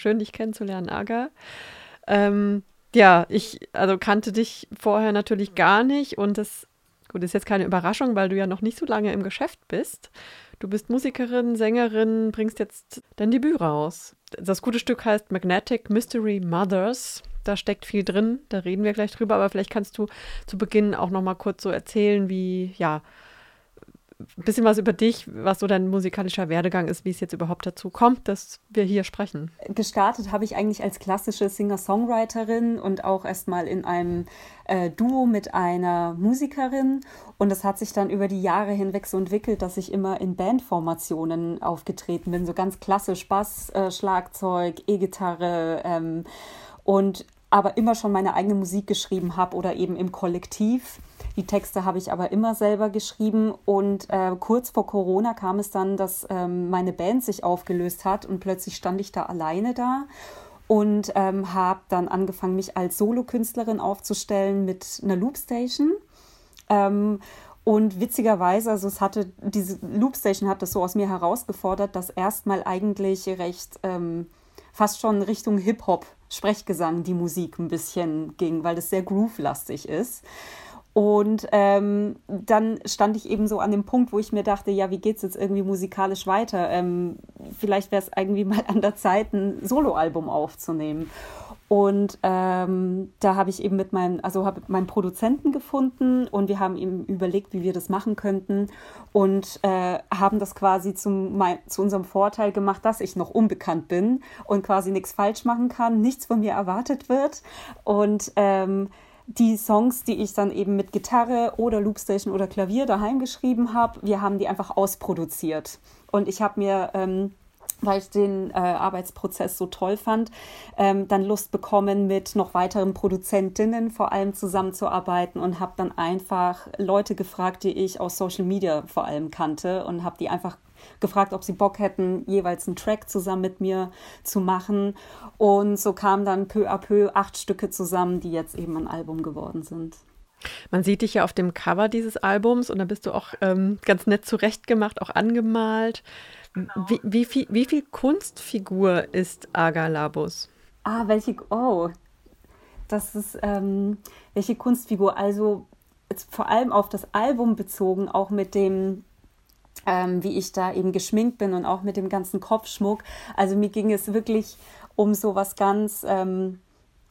schön, dich kennenzulernen, Aga. Ähm, ja, ich also kannte dich vorher natürlich gar nicht und das gut ist jetzt keine Überraschung, weil du ja noch nicht so lange im Geschäft bist. Du bist Musikerin, Sängerin, bringst jetzt dein Debüt raus. Das gute Stück heißt Magnetic Mystery Mothers. Da steckt viel drin, da reden wir gleich drüber, aber vielleicht kannst du zu Beginn auch noch mal kurz so erzählen, wie ja, ein bisschen was über dich, was so dein musikalischer Werdegang ist, wie es jetzt überhaupt dazu kommt, dass wir hier sprechen. Gestartet habe ich eigentlich als klassische Singer-Songwriterin und auch erstmal in einem äh, Duo mit einer Musikerin. Und das hat sich dann über die Jahre hinweg so entwickelt, dass ich immer in Bandformationen aufgetreten bin, so ganz klassisch Bass, äh, Schlagzeug, E-Gitarre ähm, und aber immer schon meine eigene Musik geschrieben habe oder eben im Kollektiv. Die Texte habe ich aber immer selber geschrieben und äh, kurz vor Corona kam es dann, dass ähm, meine Band sich aufgelöst hat und plötzlich stand ich da alleine da und ähm, habe dann angefangen, mich als Solokünstlerin aufzustellen mit einer Loopstation. Ähm, und witzigerweise, also es hatte, diese Loopstation hat das so aus mir herausgefordert, dass erstmal eigentlich recht ähm, fast schon Richtung Hip-Hop, Sprechgesang die Musik ein bisschen ging, weil das sehr groove-lastig ist. Und ähm, dann stand ich eben so an dem Punkt, wo ich mir dachte, ja, wie geht es jetzt irgendwie musikalisch weiter? Ähm, vielleicht wäre es irgendwie mal an der Zeit, ein Soloalbum aufzunehmen. Und ähm, da habe ich eben mit meinem, also habe meinen Produzenten gefunden und wir haben eben überlegt, wie wir das machen könnten und äh, haben das quasi zum, mein, zu unserem Vorteil gemacht, dass ich noch unbekannt bin und quasi nichts falsch machen kann, nichts von mir erwartet wird und ähm, die Songs, die ich dann eben mit Gitarre oder Loopstation oder Klavier daheim geschrieben habe, wir haben die einfach ausproduziert. Und ich habe mir, ähm, weil ich den äh, Arbeitsprozess so toll fand, ähm, dann Lust bekommen, mit noch weiteren Produzentinnen vor allem zusammenzuarbeiten und habe dann einfach Leute gefragt, die ich aus Social Media vor allem kannte und habe die einfach gefragt, ob sie Bock hätten, jeweils einen Track zusammen mit mir zu machen. Und so kamen dann peu à peu acht Stücke zusammen, die jetzt eben ein Album geworden sind. Man sieht dich ja auf dem Cover dieses Albums und da bist du auch ähm, ganz nett zurechtgemacht, auch angemalt. Genau. Wie, wie, viel, wie viel Kunstfigur ist Aga Labus? Ah, welche, oh, das ist, ähm, welche Kunstfigur? Also vor allem auf das Album bezogen, auch mit dem ähm, wie ich da eben geschminkt bin und auch mit dem ganzen Kopfschmuck. Also mir ging es wirklich um so was ganz ähm,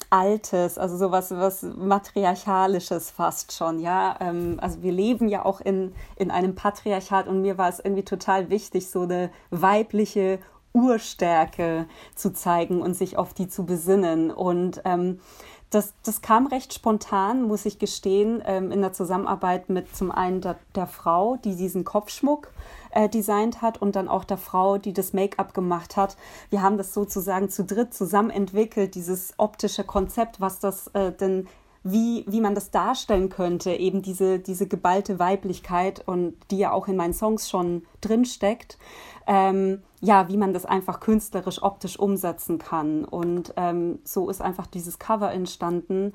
Altes, also so was, was Matriarchalisches fast schon, ja. Ähm, also wir leben ja auch in, in einem Patriarchat und mir war es irgendwie total wichtig, so eine weibliche Urstärke zu zeigen und sich auf die zu besinnen. Und ähm, das, das kam recht spontan, muss ich gestehen, ähm, in der Zusammenarbeit mit zum einen der, der Frau, die diesen Kopfschmuck äh, designt hat und dann auch der Frau, die das Make-up gemacht hat. Wir haben das sozusagen zu dritt zusammen entwickelt, dieses optische Konzept, was das äh, denn wie, wie man das darstellen könnte, eben diese, diese geballte Weiblichkeit und die ja auch in meinen Songs schon drin steckt ähm, ja, wie man das einfach künstlerisch, optisch umsetzen kann. Und ähm, so ist einfach dieses Cover entstanden.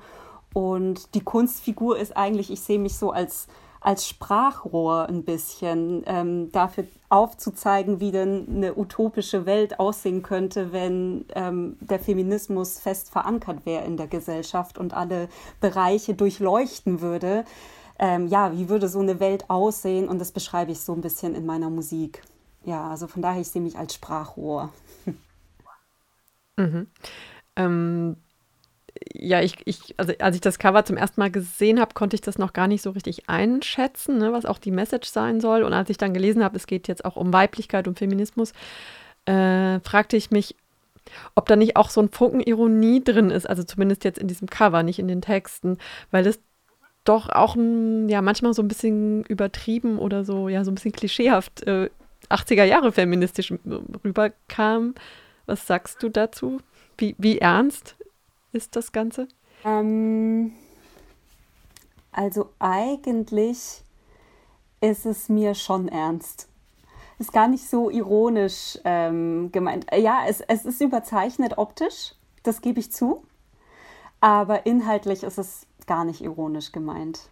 Und die Kunstfigur ist eigentlich, ich sehe mich so als, als Sprachrohr ein bisschen, ähm, dafür aufzuzeigen, wie denn eine utopische Welt aussehen könnte, wenn ähm, der Feminismus fest verankert wäre in der Gesellschaft und alle Bereiche durchleuchten würde. Ähm, ja, wie würde so eine Welt aussehen? Und das beschreibe ich so ein bisschen in meiner Musik ja, also von daher, ich sehe mich als Sprachrohr. Mhm. Ähm, ja, ich, ich, also als ich das Cover zum ersten Mal gesehen habe, konnte ich das noch gar nicht so richtig einschätzen, ne, was auch die Message sein soll. Und als ich dann gelesen habe, es geht jetzt auch um Weiblichkeit und Feminismus, äh, fragte ich mich, ob da nicht auch so ein Funken Ironie drin ist, also zumindest jetzt in diesem Cover, nicht in den Texten, weil das doch auch ja manchmal so ein bisschen übertrieben oder so, ja, so ein bisschen klischeehaft äh, 80er Jahre feministisch rüberkam. Was sagst du dazu? Wie, wie ernst ist das Ganze? Ähm, also eigentlich ist es mir schon ernst. Ist gar nicht so ironisch ähm, gemeint. Ja, es, es ist überzeichnet optisch, das gebe ich zu. Aber inhaltlich ist es gar nicht ironisch gemeint.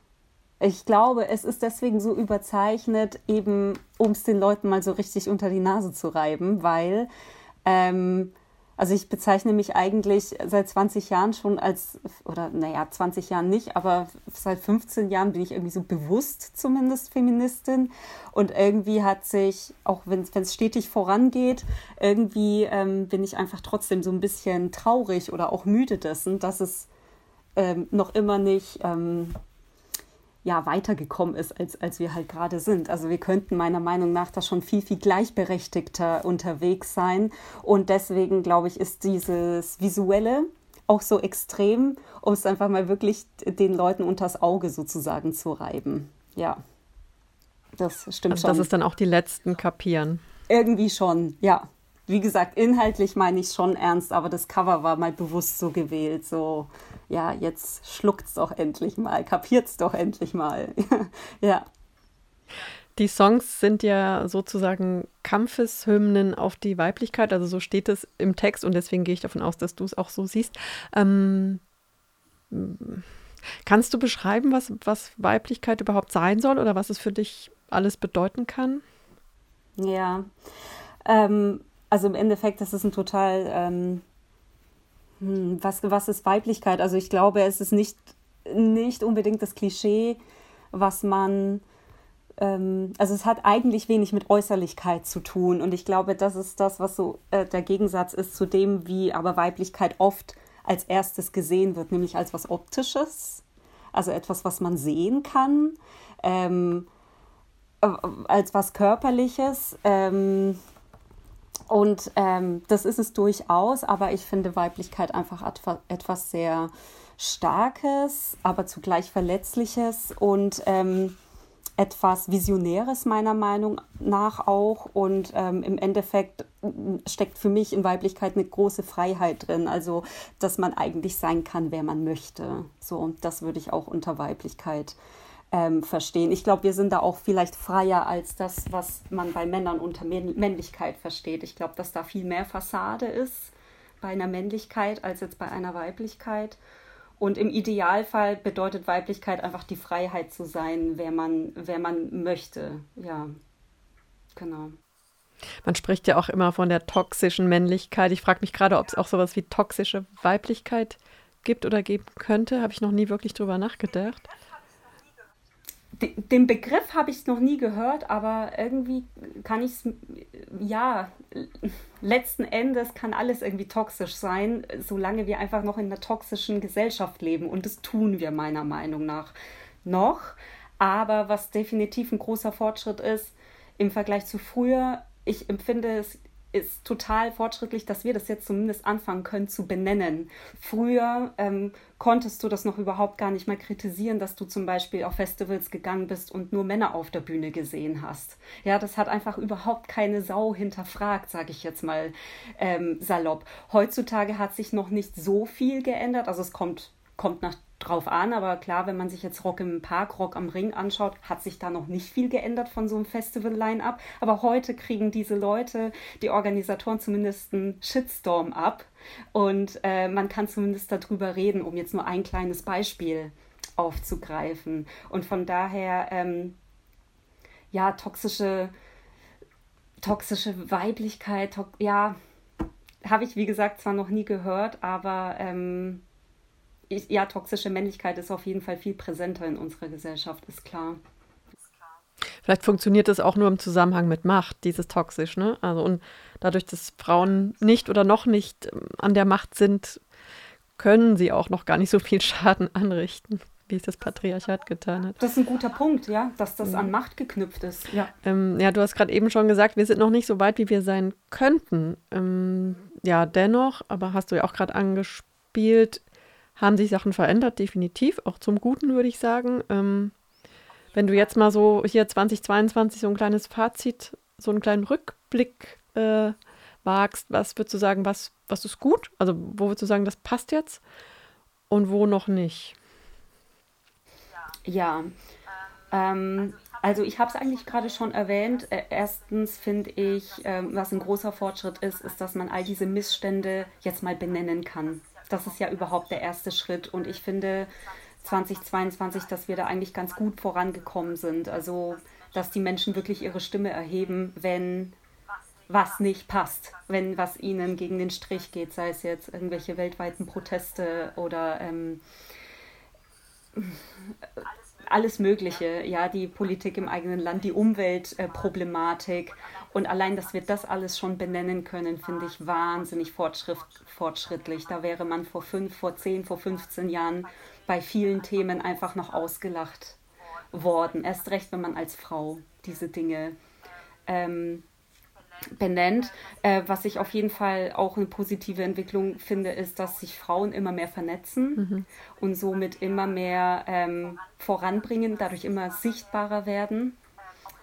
Ich glaube, es ist deswegen so überzeichnet, eben um es den Leuten mal so richtig unter die Nase zu reiben, weil ähm, Also ich bezeichne mich eigentlich seit 20 Jahren schon als, oder naja, 20 Jahren nicht, aber seit 15 Jahren bin ich irgendwie so bewusst zumindest Feministin. Und irgendwie hat sich, auch wenn es stetig vorangeht, irgendwie ähm, bin ich einfach trotzdem so ein bisschen traurig oder auch müde dessen, dass es ähm, noch immer nicht ähm, ja, weitergekommen ist, als, als wir halt gerade sind. Also wir könnten meiner Meinung nach da schon viel, viel gleichberechtigter unterwegs sein. Und deswegen, glaube ich, ist dieses Visuelle auch so extrem, um es einfach mal wirklich den Leuten unters Auge sozusagen zu reiben. Ja, das stimmt also, schon. Dass es dann auch die Letzten kapieren. Irgendwie schon, ja. Wie gesagt, inhaltlich meine ich schon ernst, aber das Cover war mal bewusst so gewählt, so ja, jetzt schluckt's doch endlich mal, kapiert's doch endlich mal. ja. Die Songs sind ja sozusagen Kampfeshymnen auf die Weiblichkeit, also so steht es im Text und deswegen gehe ich davon aus, dass du es auch so siehst. Ähm, kannst du beschreiben, was, was Weiblichkeit überhaupt sein soll oder was es für dich alles bedeuten kann? Ja, ähm, also im Endeffekt, das ist ein total ähm, hm, was, was ist Weiblichkeit? Also ich glaube, es ist nicht, nicht unbedingt das Klischee, was man, ähm, also es hat eigentlich wenig mit Äußerlichkeit zu tun. Und ich glaube, das ist das, was so äh, der Gegensatz ist zu dem, wie aber Weiblichkeit oft als erstes gesehen wird, nämlich als was Optisches, also etwas, was man sehen kann, ähm, äh, als was Körperliches. Ähm, und ähm, das ist es durchaus, aber ich finde Weiblichkeit einfach etwas sehr Starkes, aber zugleich Verletzliches und ähm, etwas Visionäres meiner Meinung nach auch. Und ähm, im Endeffekt steckt für mich in Weiblichkeit eine große Freiheit drin. Also, dass man eigentlich sein kann, wer man möchte. So, das würde ich auch unter Weiblichkeit äh, ähm, verstehen. Ich glaube, wir sind da auch vielleicht freier als das, was man bei Männern unter Männlichkeit versteht. Ich glaube, dass da viel mehr Fassade ist bei einer Männlichkeit als jetzt bei einer Weiblichkeit. Und im Idealfall bedeutet Weiblichkeit einfach die Freiheit zu sein, wer man, wer man möchte. Ja, genau. Man spricht ja auch immer von der toxischen Männlichkeit. Ich frage mich gerade, ob es auch sowas wie toxische Weiblichkeit gibt oder geben könnte. Habe ich noch nie wirklich drüber nachgedacht den Begriff habe ich noch nie gehört, aber irgendwie kann ich es, ja, letzten Endes kann alles irgendwie toxisch sein, solange wir einfach noch in einer toxischen Gesellschaft leben. Und das tun wir meiner Meinung nach noch. Aber was definitiv ein großer Fortschritt ist im Vergleich zu früher, ich empfinde es ist total fortschrittlich, dass wir das jetzt zumindest anfangen können zu benennen. Früher ähm, konntest du das noch überhaupt gar nicht mal kritisieren, dass du zum Beispiel auf Festivals gegangen bist und nur Männer auf der Bühne gesehen hast. Ja, das hat einfach überhaupt keine Sau hinterfragt, sage ich jetzt mal ähm, salopp. Heutzutage hat sich noch nicht so viel geändert. Also es kommt, kommt nach drauf an, aber klar, wenn man sich jetzt Rock im Park, Rock am Ring anschaut, hat sich da noch nicht viel geändert von so einem Festival-Line-Up. Aber heute kriegen diese Leute, die Organisatoren zumindest einen Shitstorm ab und äh, man kann zumindest darüber reden, um jetzt nur ein kleines Beispiel aufzugreifen. Und von daher, ähm, ja, toxische, toxische Weiblichkeit, to ja, habe ich wie gesagt zwar noch nie gehört, aber ähm, ich, ja, toxische Männlichkeit ist auf jeden Fall viel präsenter in unserer Gesellschaft, ist klar. Vielleicht funktioniert das auch nur im Zusammenhang mit Macht, dieses toxisch, ne? Also und dadurch, dass Frauen nicht oder noch nicht ähm, an der Macht sind, können sie auch noch gar nicht so viel Schaden anrichten, wie es das Patriarchat getan hat. Das ist ein guter Punkt, ja, dass das an Macht geknüpft ist. Ja, ähm, ja du hast gerade eben schon gesagt, wir sind noch nicht so weit, wie wir sein könnten. Ähm, ja, dennoch, aber hast du ja auch gerade angespielt, haben sich Sachen verändert, definitiv, auch zum Guten, würde ich sagen. Ähm, wenn du jetzt mal so hier 2022 so ein kleines Fazit, so einen kleinen Rückblick äh, wagst, was würdest du sagen, was, was ist gut? Also wo würdest du sagen, das passt jetzt und wo noch nicht? Ja, ähm, also ich habe es eigentlich gerade schon erwähnt. Äh, erstens finde ich, ähm, was ein großer Fortschritt ist, ist, dass man all diese Missstände jetzt mal benennen kann das ist ja überhaupt der erste Schritt. Und ich finde 2022, dass wir da eigentlich ganz gut vorangekommen sind. Also, dass die Menschen wirklich ihre Stimme erheben, wenn was nicht passt, wenn was ihnen gegen den Strich geht, sei es jetzt irgendwelche weltweiten Proteste oder ähm, alles Mögliche, ja, die Politik im eigenen Land, die Umweltproblematik. Und allein, dass wir das alles schon benennen können, finde ich wahnsinnig fortschrittlich. Da wäre man vor fünf, vor zehn, vor 15 Jahren bei vielen Themen einfach noch ausgelacht worden. Erst recht, wenn man als Frau diese Dinge ähm, benennt. Äh, was ich auf jeden Fall auch eine positive Entwicklung finde, ist, dass sich Frauen immer mehr vernetzen mhm. und somit immer mehr ähm, voranbringen, dadurch immer sichtbarer werden.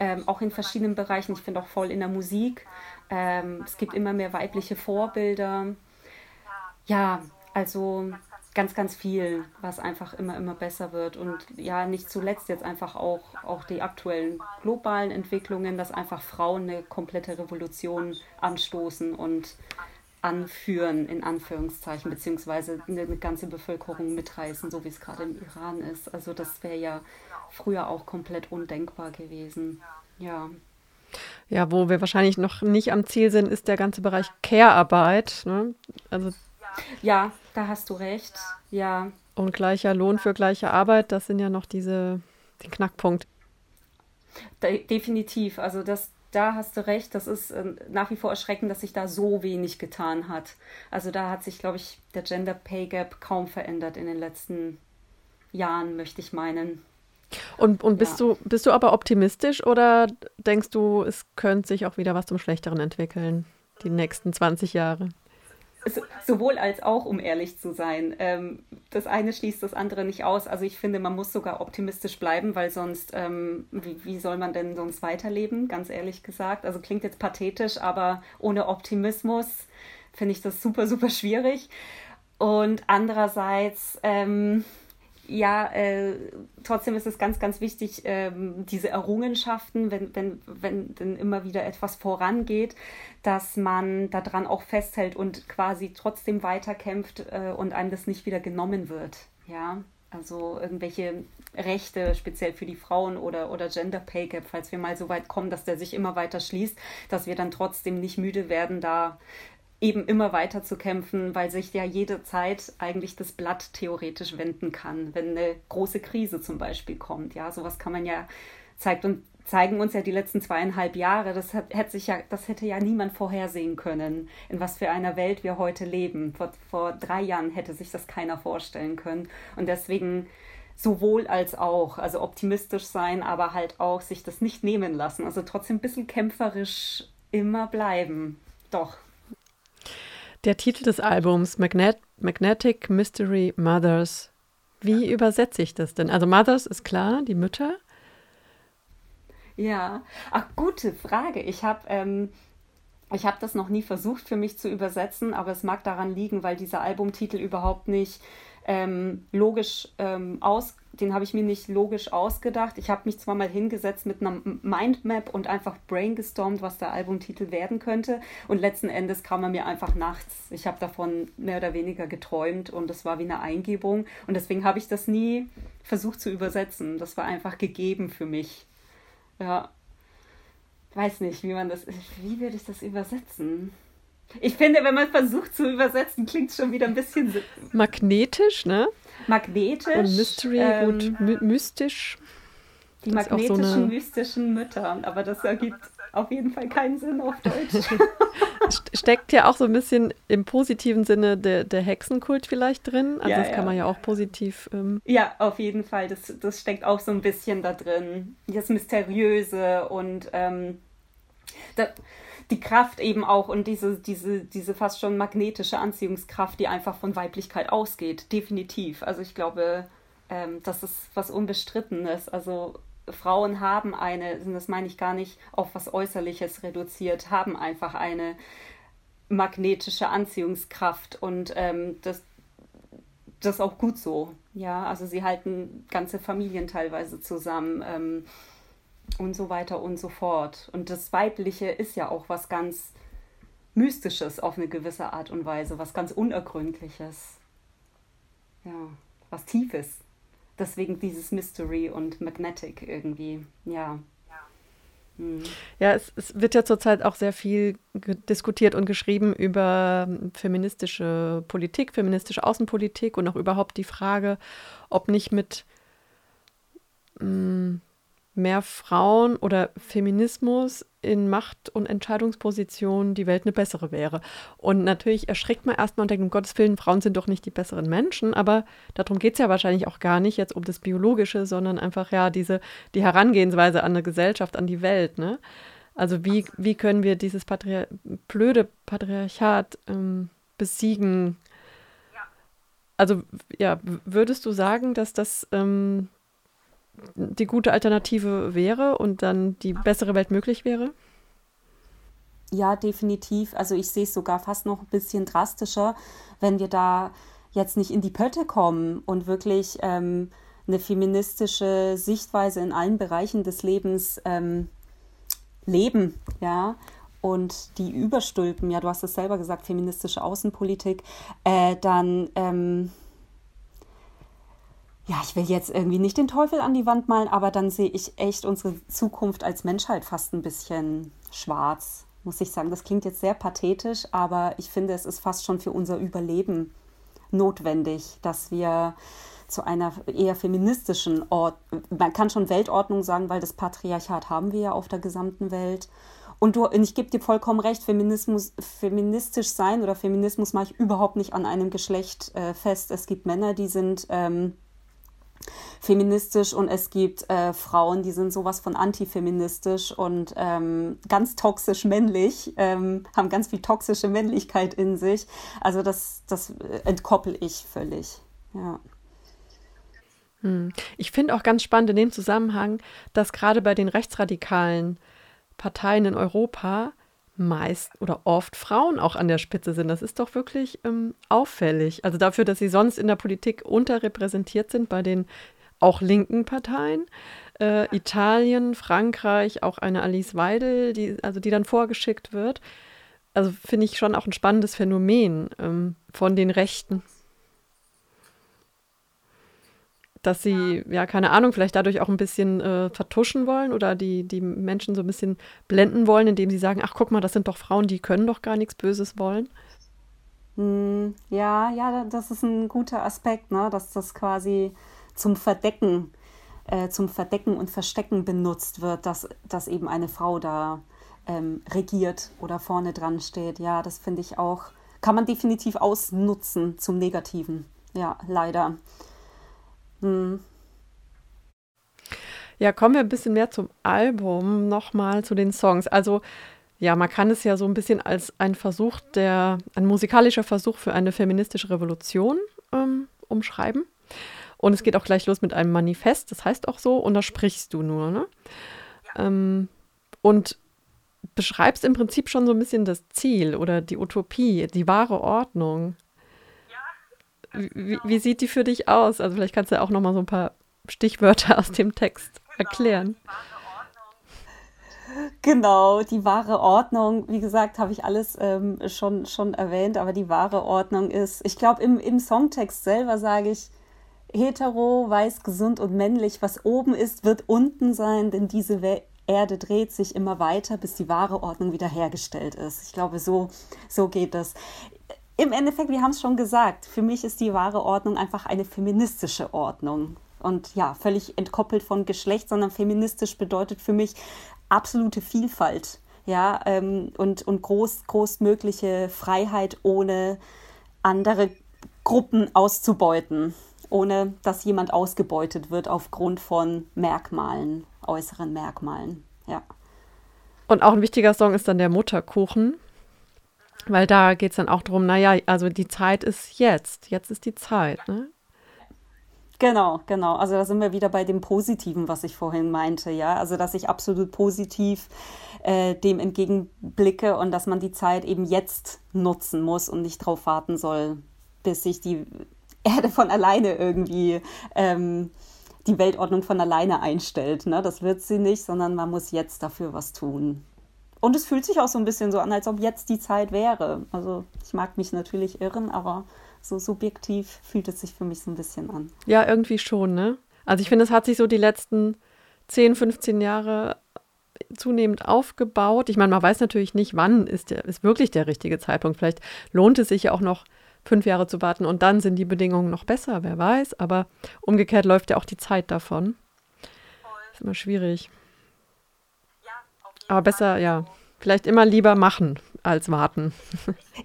Ähm, auch in verschiedenen Bereichen. Ich finde auch voll in der Musik. Ähm, es gibt immer mehr weibliche Vorbilder. Ja, also ganz, ganz viel, was einfach immer, immer besser wird. Und ja, nicht zuletzt jetzt einfach auch, auch die aktuellen globalen Entwicklungen, dass einfach Frauen eine komplette Revolution anstoßen und anführen, in Anführungszeichen, beziehungsweise eine, eine ganze Bevölkerung mitreißen, so wie es gerade im Iran ist. Also das wäre ja früher auch komplett undenkbar gewesen. Ja. Ja, wo wir wahrscheinlich noch nicht am Ziel sind, ist der ganze Bereich Care-Arbeit. Ne? Also ja, da hast du recht. Ja. Und gleicher Lohn für gleiche Arbeit, das sind ja noch diese, den Knackpunkt. De definitiv. Also das, da hast du recht. Das ist äh, nach wie vor erschreckend, dass sich da so wenig getan hat. Also da hat sich, glaube ich, der Gender Pay Gap kaum verändert in den letzten Jahren, möchte ich meinen. Und, und bist, ja. du, bist du aber optimistisch oder denkst du, es könnte sich auch wieder was zum Schlechteren entwickeln, die nächsten 20 Jahre? sowohl als auch, um ehrlich zu sein. Ähm, das eine schließt das andere nicht aus. Also ich finde, man muss sogar optimistisch bleiben, weil sonst, ähm, wie, wie soll man denn sonst weiterleben, ganz ehrlich gesagt. Also klingt jetzt pathetisch, aber ohne Optimismus finde ich das super, super schwierig. Und andererseits, ähm, ja, äh, trotzdem ist es ganz, ganz wichtig, ähm, diese Errungenschaften, wenn, wenn, wenn denn immer wieder etwas vorangeht, dass man daran auch festhält und quasi trotzdem weiterkämpft äh, und einem das nicht wieder genommen wird. Ja, also irgendwelche Rechte, speziell für die Frauen oder, oder Gender Pay Gap, falls wir mal so weit kommen, dass der sich immer weiter schließt, dass wir dann trotzdem nicht müde werden, da eben immer weiter zu kämpfen, weil sich ja jede Zeit eigentlich das Blatt theoretisch wenden kann, wenn eine große Krise zum Beispiel kommt. Ja, sowas kann man ja zeigt und zeigen uns ja die letzten zweieinhalb Jahre. Das hat, hätte sich ja, das hätte ja niemand vorhersehen können, in was für einer Welt wir heute leben. Vor, vor drei Jahren hätte sich das keiner vorstellen können. Und deswegen sowohl als auch, also optimistisch sein, aber halt auch sich das nicht nehmen lassen. Also trotzdem ein bisschen kämpferisch immer bleiben. Doch. Der Titel des Albums Magnet Magnetic Mystery Mothers. Wie übersetze ich das denn? Also Mothers ist klar, die Mütter. Ja, ach, gute Frage. Ich habe ähm, hab das noch nie versucht für mich zu übersetzen, aber es mag daran liegen, weil dieser Albumtitel überhaupt nicht ähm, logisch ähm, aus, den habe ich mir nicht logisch ausgedacht. Ich habe mich zwar mal hingesetzt mit einer Mindmap und einfach brainstormt, was der Albumtitel werden könnte. Und letzten Endes kam er mir einfach nachts. Ich habe davon mehr oder weniger geträumt und das war wie eine Eingebung. Und deswegen habe ich das nie versucht zu übersetzen. Das war einfach gegeben für mich. Ja. Weiß nicht, wie man das. Wie würde ich das übersetzen? Ich finde, wenn man versucht zu übersetzen, klingt es schon wieder ein bisschen. Magnetisch, ne? Magnetisch. Und Mystery, ähm, gut, my mystisch. Die magnetischen, so eine... mystischen Mütter. Aber das ergibt auf jeden Fall keinen Sinn auf Deutsch. Steckt ja auch so ein bisschen im positiven Sinne der, der Hexenkult vielleicht drin. Also ja, das ja. kann man ja auch positiv. Ähm ja, auf jeden Fall. Das, das steckt auch so ein bisschen da drin. Das Mysteriöse und ähm, da, die Kraft eben auch und diese, diese, diese fast schon magnetische Anziehungskraft, die einfach von Weiblichkeit ausgeht, definitiv. Also ich glaube, ähm, das ist was Unbestrittenes. Also Frauen haben eine, das meine ich gar nicht auf was Äußerliches reduziert, haben einfach eine magnetische Anziehungskraft und ähm, das, das ist auch gut so. Ja, also sie halten ganze Familien teilweise zusammen. Ähm, und so weiter und so fort. Und das Weibliche ist ja auch was ganz Mystisches auf eine gewisse Art und Weise, was ganz Unergründliches. Ja, was Tiefes. Deswegen dieses Mystery und Magnetic irgendwie, ja. Mhm. Ja, es, es, wird ja zurzeit auch sehr viel diskutiert und geschrieben über ähm, feministische Politik, feministische Außenpolitik und auch überhaupt die Frage, ob nicht mit mh, mm, mehr Frauen oder Feminismus in Macht- und Entscheidungspositionen die Welt eine bessere wäre. Und natürlich erschrickt man erstmal und denkt, um Gottes Willen, Frauen sind doch nicht die besseren Menschen, aber darum geht es ja wahrscheinlich auch gar nicht jetzt um das Biologische, sondern einfach ja diese, die Herangehensweise an eine Gesellschaft, an die Welt. Ne? Also wie, wie können wir dieses Patriar blöde Patriarchat ähm, besiegen? Also ja, würdest du sagen, dass das ähm, die gute Alternative wäre und dann die bessere Welt möglich wäre? Ja, definitiv. Also ich sehe es sogar fast noch ein bisschen drastischer, wenn wir da jetzt nicht in die Pötte kommen und wirklich ähm, eine feministische Sichtweise in allen Bereichen des Lebens ähm, leben, ja. Und die überstülpen, ja, du hast es selber gesagt, feministische Außenpolitik, äh, dann ähm, ja, ich will jetzt irgendwie nicht den Teufel an die Wand malen, aber dann sehe ich echt unsere Zukunft als Menschheit fast ein bisschen schwarz, muss ich sagen. Das klingt jetzt sehr pathetisch, aber ich finde, es ist fast schon für unser Überleben notwendig, dass wir zu einer eher feministischen Ort, man kann schon Weltordnung sagen, weil das Patriarchat haben wir ja auf der gesamten Welt. Und, du, ich gebe dir vollkommen recht, Feminismus, feministisch sein oder Feminismus mache ich überhaupt nicht an einem Geschlecht äh, fest. Es gibt Männer, die sind ähm, feministisch und es gibt äh, Frauen, die sind sowas von antifeministisch und ähm, ganz toxisch männlich, ähm, haben ganz viel toxische Männlichkeit in sich. Also das, das entkoppel ich völlig. Ja. Hm. Ich finde auch ganz spannend in dem Zusammenhang, dass gerade bei den rechtsradikalen Parteien in Europa meist oder oft Frauen auch an der Spitze sind. Das ist doch wirklich ähm, auffällig. Also dafür, dass sie sonst in der Politik unterrepräsentiert sind bei den auch linken Parteien. Äh, Italien, Frankreich, auch eine Alice Weidel, die, also die dann vorgeschickt wird. Also finde ich schon auch ein spannendes Phänomen ähm, von den Rechten dass sie, ja, keine Ahnung, vielleicht dadurch auch ein bisschen äh, vertuschen wollen oder die, die Menschen so ein bisschen blenden wollen, indem sie sagen, ach guck mal, das sind doch Frauen, die können doch gar nichts Böses wollen. Hm, ja, ja, das ist ein guter Aspekt, ne? dass das quasi zum Verdecken, äh, zum Verdecken und Verstecken benutzt wird, dass, dass eben eine Frau da ähm, regiert oder vorne dran steht. Ja, das finde ich auch, kann man definitiv ausnutzen zum Negativen. Ja, leider. Hm. Ja, kommen wir ein bisschen mehr zum Album, nochmal zu den Songs. Also, ja, man kann es ja so ein bisschen als ein Versuch der, ein musikalischer Versuch für eine feministische Revolution ähm, umschreiben. Und es geht auch gleich los mit einem Manifest, das heißt auch so, und da sprichst du nur, ne? Ja. Ähm, und beschreibst im Prinzip schon so ein bisschen das Ziel oder die Utopie, die wahre Ordnung. Wie, wie, sieht die für dich aus? Also vielleicht kannst du auch noch mal so ein paar Stichwörter aus dem Text erklären. Genau, die wahre Ordnung, wie gesagt, habe ich alles ähm, schon, schon erwähnt, aber die wahre Ordnung ist, ich glaube, im, im Songtext selber sage ich, hetero, weiß, gesund und männlich, was oben ist, wird unten sein, denn diese We Erde dreht sich immer weiter, bis die wahre Ordnung wiederhergestellt ist. Ich glaube, so, so geht das im Endeffekt, wir haben es schon gesagt, für mich ist die wahre Ordnung einfach eine feministische Ordnung. Und ja, völlig entkoppelt von Geschlecht, sondern feministisch bedeutet für mich absolute Vielfalt. Ja, ähm, und, und groß, großmögliche Freiheit, ohne andere Gruppen auszubeuten, ohne dass jemand ausgebeutet wird aufgrund von Merkmalen, äußeren Merkmalen. Ja. Und auch ein wichtiger Song ist dann der Mutterkuchen. Weil da geht es dann auch darum, naja, also die Zeit ist jetzt. Jetzt ist die Zeit. Ne? Genau, genau. Also da sind wir wieder bei dem Positiven, was ich vorhin meinte, ja. Also dass ich absolut positiv äh, dem entgegenblicke und dass man die Zeit eben jetzt nutzen muss und nicht darauf warten soll, bis sich die Erde von alleine irgendwie ähm, die Weltordnung von alleine einstellt. Ne? Das wird sie nicht, sondern man muss jetzt dafür was tun. Und es fühlt sich auch so ein bisschen so an, als ob jetzt die Zeit wäre. Also ich mag mich natürlich irren, aber so subjektiv fühlt es sich für mich so ein bisschen an. Ja, irgendwie schon, ne? Also ich finde, es hat sich so die letzten 10, 15 Jahre zunehmend aufgebaut. Ich meine, man weiß natürlich nicht, wann ist, der, ist wirklich der richtige Zeitpunkt. Vielleicht lohnt es sich ja auch noch fünf Jahre zu warten und dann sind die Bedingungen noch besser, wer weiß. Aber umgekehrt läuft ja auch die Zeit davon. Ist immer schwierig. Aber besser, ja, vielleicht immer lieber machen als warten.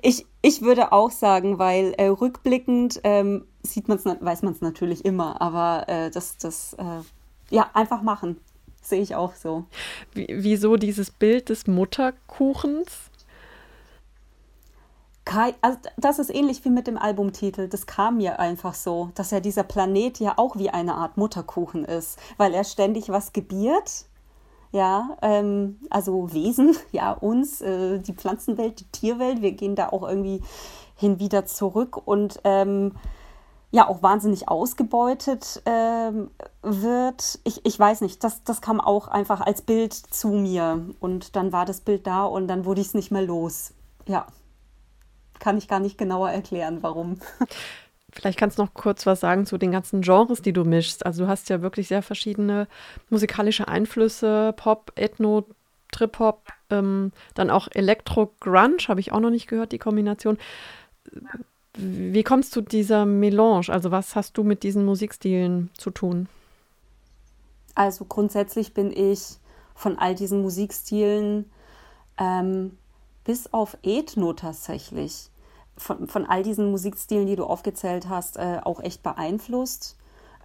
Ich, ich würde auch sagen, weil äh, rückblickend ähm, sieht man's, weiß man es natürlich immer, aber äh, das, das äh, ja, einfach machen. Sehe ich auch so. Wie, wieso dieses Bild des Mutterkuchens? Also das ist ähnlich wie mit dem Albumtitel. Das kam mir einfach so, dass ja dieser Planet ja auch wie eine Art Mutterkuchen ist, weil er ständig was gebiert. Ja, ähm, also Wesen, ja, uns, äh, die Pflanzenwelt, die Tierwelt, wir gehen da auch irgendwie hin wieder zurück und ähm, ja auch wahnsinnig ausgebeutet ähm, wird. Ich, ich weiß nicht, das, das kam auch einfach als Bild zu mir und dann war das Bild da und dann wurde ich es nicht mehr los. Ja, kann ich gar nicht genauer erklären, warum. Vielleicht kannst du noch kurz was sagen zu den ganzen Genres, die du mischst. Also du hast ja wirklich sehr verschiedene musikalische Einflüsse, Pop, Ethno, Trip-Hop, ähm, dann auch Elektro-Grunge, habe ich auch noch nicht gehört, die Kombination. Wie kommst du dieser Melange? Also was hast du mit diesen Musikstilen zu tun? Also grundsätzlich bin ich von all diesen Musikstilen ähm, bis auf Ethno tatsächlich, von, von all diesen Musikstilen, die du aufgezählt hast, äh, auch echt beeinflusst.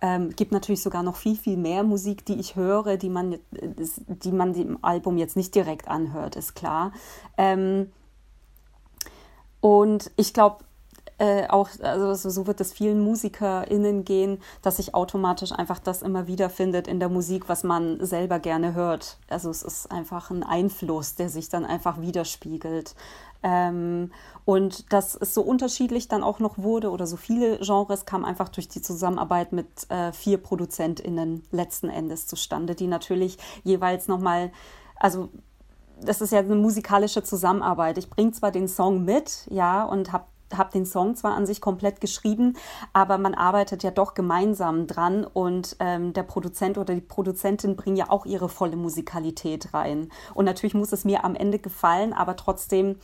Ähm, gibt natürlich sogar noch viel, viel mehr Musik, die ich höre, die man, die man dem Album jetzt nicht direkt anhört, ist klar. Ähm, und ich glaube, äh, auch, also so wird es vielen MusikerInnen gehen, dass sich automatisch einfach das immer wieder findet in der Musik, was man selber gerne hört. Also es ist einfach ein Einfluss, der sich dann einfach widerspiegelt. Ähm, und dass es so unterschiedlich dann auch noch wurde oder so viele Genres kam einfach durch die Zusammenarbeit mit äh, vier ProduzentInnen letzten Endes zustande, die natürlich jeweils nochmal, also das ist ja eine musikalische Zusammenarbeit. Ich bringe zwar den Song mit, ja, und habe habe den Song zwar an sich komplett geschrieben, aber man arbeitet ja doch gemeinsam dran und ähm, der Produzent oder die Produzentin bringen ja auch ihre volle Musikalität rein. Und natürlich muss es mir am Ende gefallen, aber trotzdem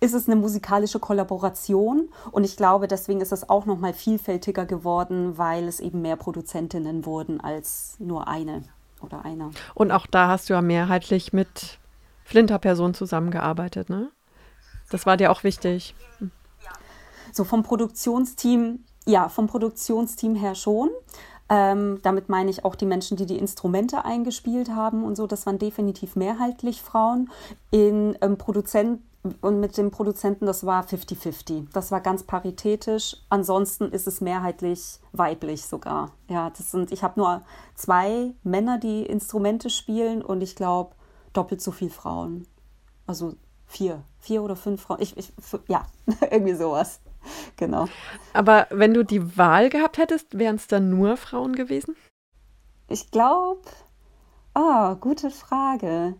ist es eine musikalische Kollaboration und ich glaube, deswegen ist es auch noch mal vielfältiger geworden, weil es eben mehr Produzentinnen wurden als nur eine oder einer. Und auch da hast du ja mehrheitlich mit Flinter-Personen zusammengearbeitet, ne? Das war dir auch wichtig. So vom Produktionsteam, ja, vom Produktionsteam her schon. Ähm, damit meine ich auch die Menschen, die die Instrumente eingespielt haben und so. Das waren definitiv mehrheitlich Frauen. In ähm, Produzent und mit dem Produzenten, das war 50-50. Das war ganz paritätisch. Ansonsten ist es mehrheitlich weiblich sogar. Ja, das sind, ich habe nur zwei Männer, die Instrumente spielen und ich glaube doppelt so viel Frauen. Also vier, vier oder fünf Frauen. Ich, ich, ja, irgendwie sowas. genau. Aber wenn du die Wahl gehabt hättest, wären es dann nur Frauen gewesen? Ich glaube, oh, ah, gute Frage.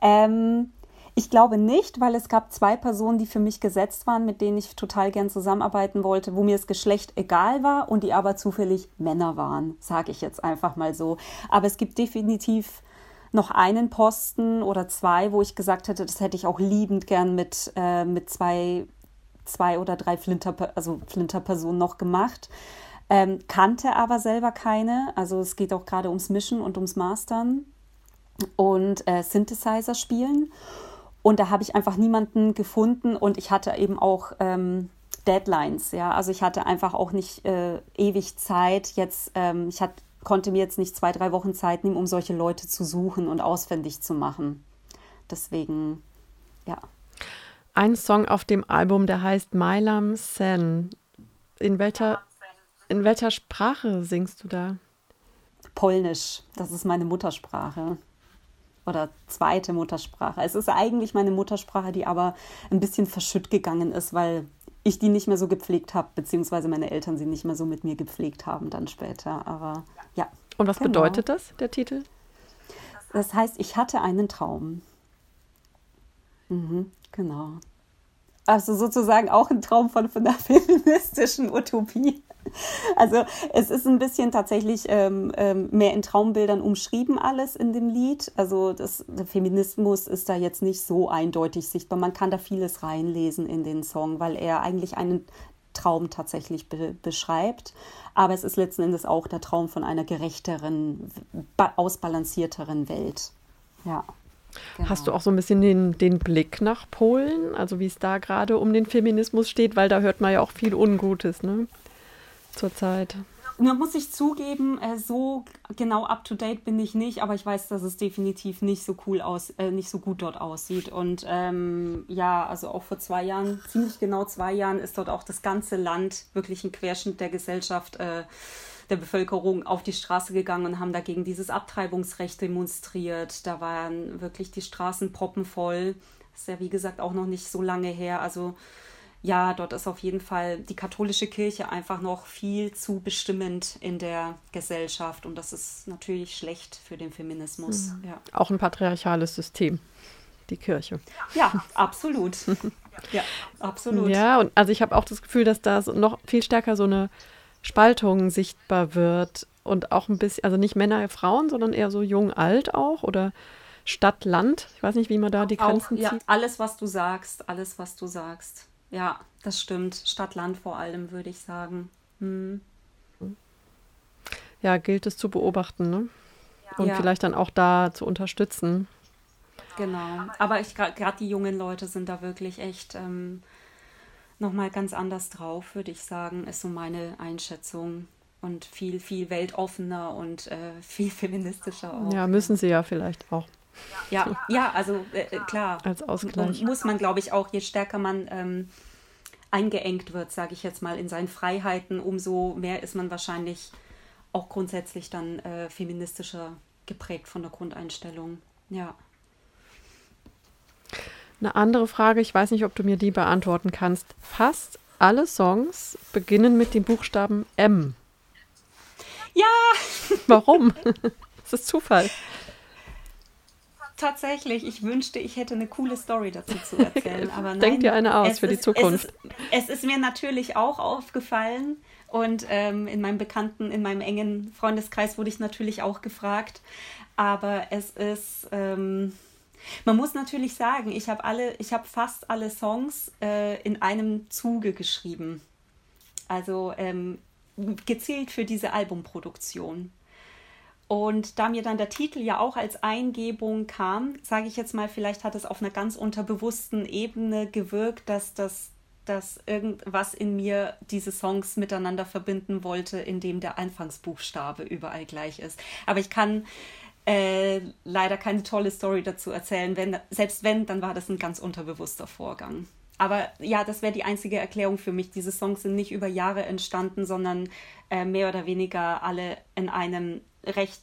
Ähm, ich glaube nicht, weil es gab zwei Personen, die für mich gesetzt waren, mit denen ich total gern zusammenarbeiten wollte, wo mir das Geschlecht egal war und die aber zufällig Männer waren, sage ich jetzt einfach mal so. Aber es gibt definitiv noch einen Posten oder zwei, wo ich gesagt hätte, das hätte ich auch liebend gern mit, äh, mit zwei zwei oder drei Flinter, also Flinter-Personen noch gemacht. Ähm, kannte aber selber keine. Also es geht auch gerade ums Mischen und ums Mastern und äh, Synthesizer spielen. Und da habe ich einfach niemanden gefunden und ich hatte eben auch ähm, Deadlines. Ja, also ich hatte einfach auch nicht äh, ewig Zeit. Jetzt, ähm, ich hat, konnte mir jetzt nicht zwei, drei Wochen Zeit nehmen, um solche Leute zu suchen und ausfindig zu machen. Deswegen, ja ein Song auf dem Album, der heißt Mailam Sen. In welcher, in welcher Sprache singst du da? Polnisch. Das ist meine Muttersprache. Oder zweite Muttersprache. Es ist eigentlich meine Muttersprache, die aber ein bisschen verschütt gegangen ist, weil ich die nicht mehr so gepflegt habe, beziehungsweise meine Eltern sie nicht mehr so mit mir gepflegt haben dann später. Aber ja. Und was genau. bedeutet das, der Titel? Das heißt, ich hatte einen Traum. Mhm. Genau. Also sozusagen auch ein Traum von, von einer feministischen Utopie. Also es ist ein bisschen tatsächlich ähm, ähm, mehr in Traumbildern umschrieben alles in dem Lied. Also das, der Feminismus ist da jetzt nicht so eindeutig sichtbar. Man kann da vieles reinlesen in den Song, weil er eigentlich einen Traum tatsächlich be beschreibt. Aber es ist letzten Endes auch der Traum von einer gerechteren, ausbalancierteren Welt. Ja. Genau. Hast du auch so ein bisschen den, den Blick nach Polen, also wie es da gerade um den Feminismus steht, weil da hört man ja auch viel Ungutes, ne? Zurzeit. Nur muss ich zugeben, äh, so genau up to date bin ich nicht, aber ich weiß, dass es definitiv nicht so cool aus, äh, nicht so gut dort aussieht. Und ähm, ja, also auch vor zwei Jahren, ziemlich genau zwei Jahren, ist dort auch das ganze Land wirklich ein Querschnitt der Gesellschaft. Äh, der Bevölkerung auf die Straße gegangen und haben dagegen dieses Abtreibungsrecht demonstriert. Da waren wirklich die Straßen proppenvoll. Das ist ja, wie gesagt, auch noch nicht so lange her. Also ja, dort ist auf jeden Fall die katholische Kirche einfach noch viel zu bestimmend in der Gesellschaft und das ist natürlich schlecht für den Feminismus. Mhm. Ja. Auch ein patriarchales System, die Kirche. Ja, absolut. ja, absolut. Ja, und also ich habe auch das Gefühl, dass da noch viel stärker so eine Spaltung sichtbar wird und auch ein bisschen, also nicht Männer, Frauen, sondern eher so jung, alt auch oder Stadt, Land. Ich weiß nicht, wie man da die Grenzen auch, ja, zieht. Alles, was du sagst, alles, was du sagst. Ja, das stimmt. Stadt, Land vor allem, würde ich sagen. Hm. Ja, gilt es zu beobachten, ne? Und ja. vielleicht dann auch da zu unterstützen. Genau. Aber gerade die jungen Leute sind da wirklich echt ähm, nochmal ganz anders drauf, würde ich sagen, ist so meine Einschätzung. Und viel, viel weltoffener und äh, viel feministischer auch. Ja, müssen sie ja vielleicht auch. Ja, ja, also äh, äh klar. Als Ausgleich. Muss man, glaube ich, auch, je stärker man ähm, eingeengt wird, sage ich jetzt mal, in seinen Freiheiten, umso mehr ist man wahrscheinlich auch grundsätzlich dann äh, feministischer geprägt von der Grundeinstellung. Ja. Eine andere Frage, ich weiß nicht, ob du mir die beantworten kannst. Fast alle Songs beginnen mit dem Buchstaben M. Ja! Warum? das ist Zufall. Tatsächlich, ich wünschte, ich hätte eine coole Story dazu zu erzählen. Aber nein, Denk dir eine aus für ist, die Zukunft. Es ist, es ist, mir natürlich auch aufgefallen und ähm, in meinem bekannten, in meinem engen Freundeskreis wurde ich natürlich auch gefragt. Aber es ist. Ähm, man muss natürlich sagen, ich habe alle, ich habe fast alle Songs äh, in einem Zuge geschrieben. Also ähm, gezielt für diese Albumproduktion. Und da mir dann der Titel ja auch als Eingebung kam, sage ich jetzt mal, vielleicht hat es auf einer ganz unterbewussten Ebene gewirkt, dass das dass irgendwas in mir diese Songs miteinander verbinden wollte, indem der Anfangsbuchstabe überall gleich ist. Aber ich kann äh, leider keine tolle Story dazu erzählen. Wenn, selbst wenn, dann war das ein ganz unterbewusster Vorgang. Aber ja, das wäre die einzige Erklärung für mich. Diese Songs sind nicht über Jahre entstanden, sondern äh, mehr oder weniger alle in einem recht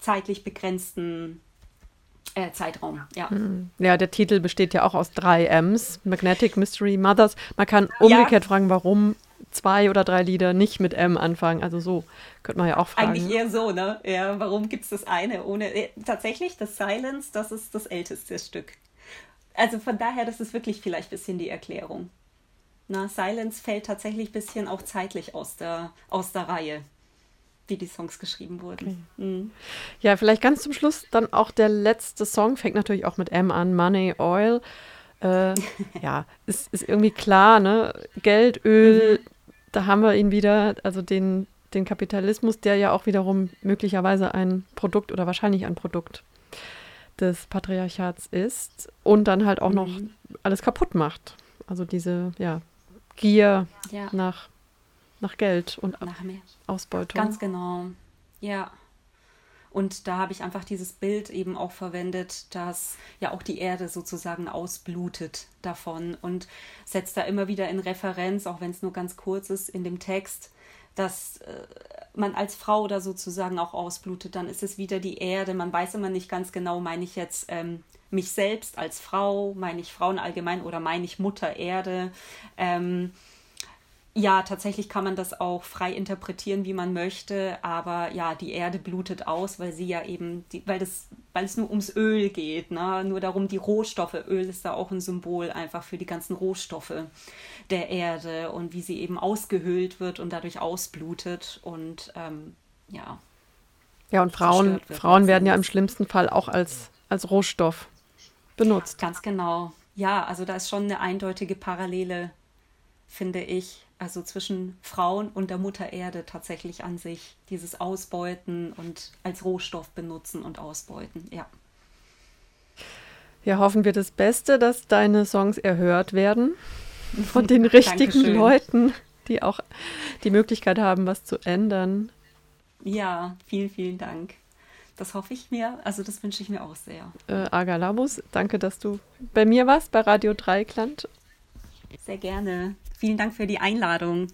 zeitlich begrenzten äh, Zeitraum. Ja. Hm. ja, der Titel besteht ja auch aus drei M's: Magnetic Mystery Mothers. Man kann umgekehrt ja. fragen, warum zwei oder drei Lieder nicht mit M anfangen. Also so könnte man ja auch fragen. Eigentlich eher so, ne? Ja, warum gibt es das eine ohne. Äh, tatsächlich, das Silence, das ist das älteste Stück. Also von daher, das ist wirklich vielleicht ein bisschen die Erklärung. Na, Silence fällt tatsächlich ein bisschen auch zeitlich aus der, aus der Reihe, wie die Songs geschrieben wurden. Okay. Mhm. Ja, vielleicht ganz zum Schluss dann auch der letzte Song, fängt natürlich auch mit M an, Money, Oil. Äh, ja, ist, ist irgendwie klar, ne? Geld, Öl, mhm da haben wir ihn wieder, also den, den Kapitalismus, der ja auch wiederum möglicherweise ein Produkt oder wahrscheinlich ein Produkt des Patriarchats ist und dann halt auch mhm. noch alles kaputt macht. Also diese, ja, Gier ja. Nach, nach Geld und nach Ausbeutung. Ganz genau. Ja. Und da habe ich einfach dieses Bild eben auch verwendet, dass ja auch die Erde sozusagen ausblutet davon und setzt da immer wieder in Referenz, auch wenn es nur ganz kurz ist, in dem Text, dass äh, man als Frau da sozusagen auch ausblutet. Dann ist es wieder die Erde. Man weiß immer nicht ganz genau, meine ich jetzt ähm, mich selbst als Frau, meine ich Frauen allgemein oder meine ich Mutter Erde. Ähm, Ja, tatsächlich kann man das auch frei interpretieren, wie man möchte, aber ja, die Erde blutet aus, weil sie ja eben, die, weil, das, weil es nur ums Öl geht, ne? nur darum, die Rohstoffe. Öl ist da auch ein Symbol einfach für die ganzen Rohstoffe der Erde und wie sie eben ausgehöhlt wird und dadurch ausblutet und ähm, ja. Ja, und Frauen, Frauen werden ja im schlimmsten Fall auch als, als Rohstoff benutzt. Ganz genau. Ja, also da ist schon eine eindeutige Parallele, finde ich also zwischen Frauen und der Mutter Erde tatsächlich an sich. Dieses Ausbeuten und als Rohstoff benutzen und ausbeuten, ja. Ja, hoffen wir das Beste, dass deine Songs erhört werden von den richtigen Leuten, die auch die Möglichkeit haben, was zu ändern. Ja, vielen, vielen Dank. Das hoffe ich mir, also das wünsche ich mir auch sehr. Äh, Aga Labus, danke, dass du bei mir warst, bei Radio Dreikland. Sehr gerne. Vielen Dank für die Einladung.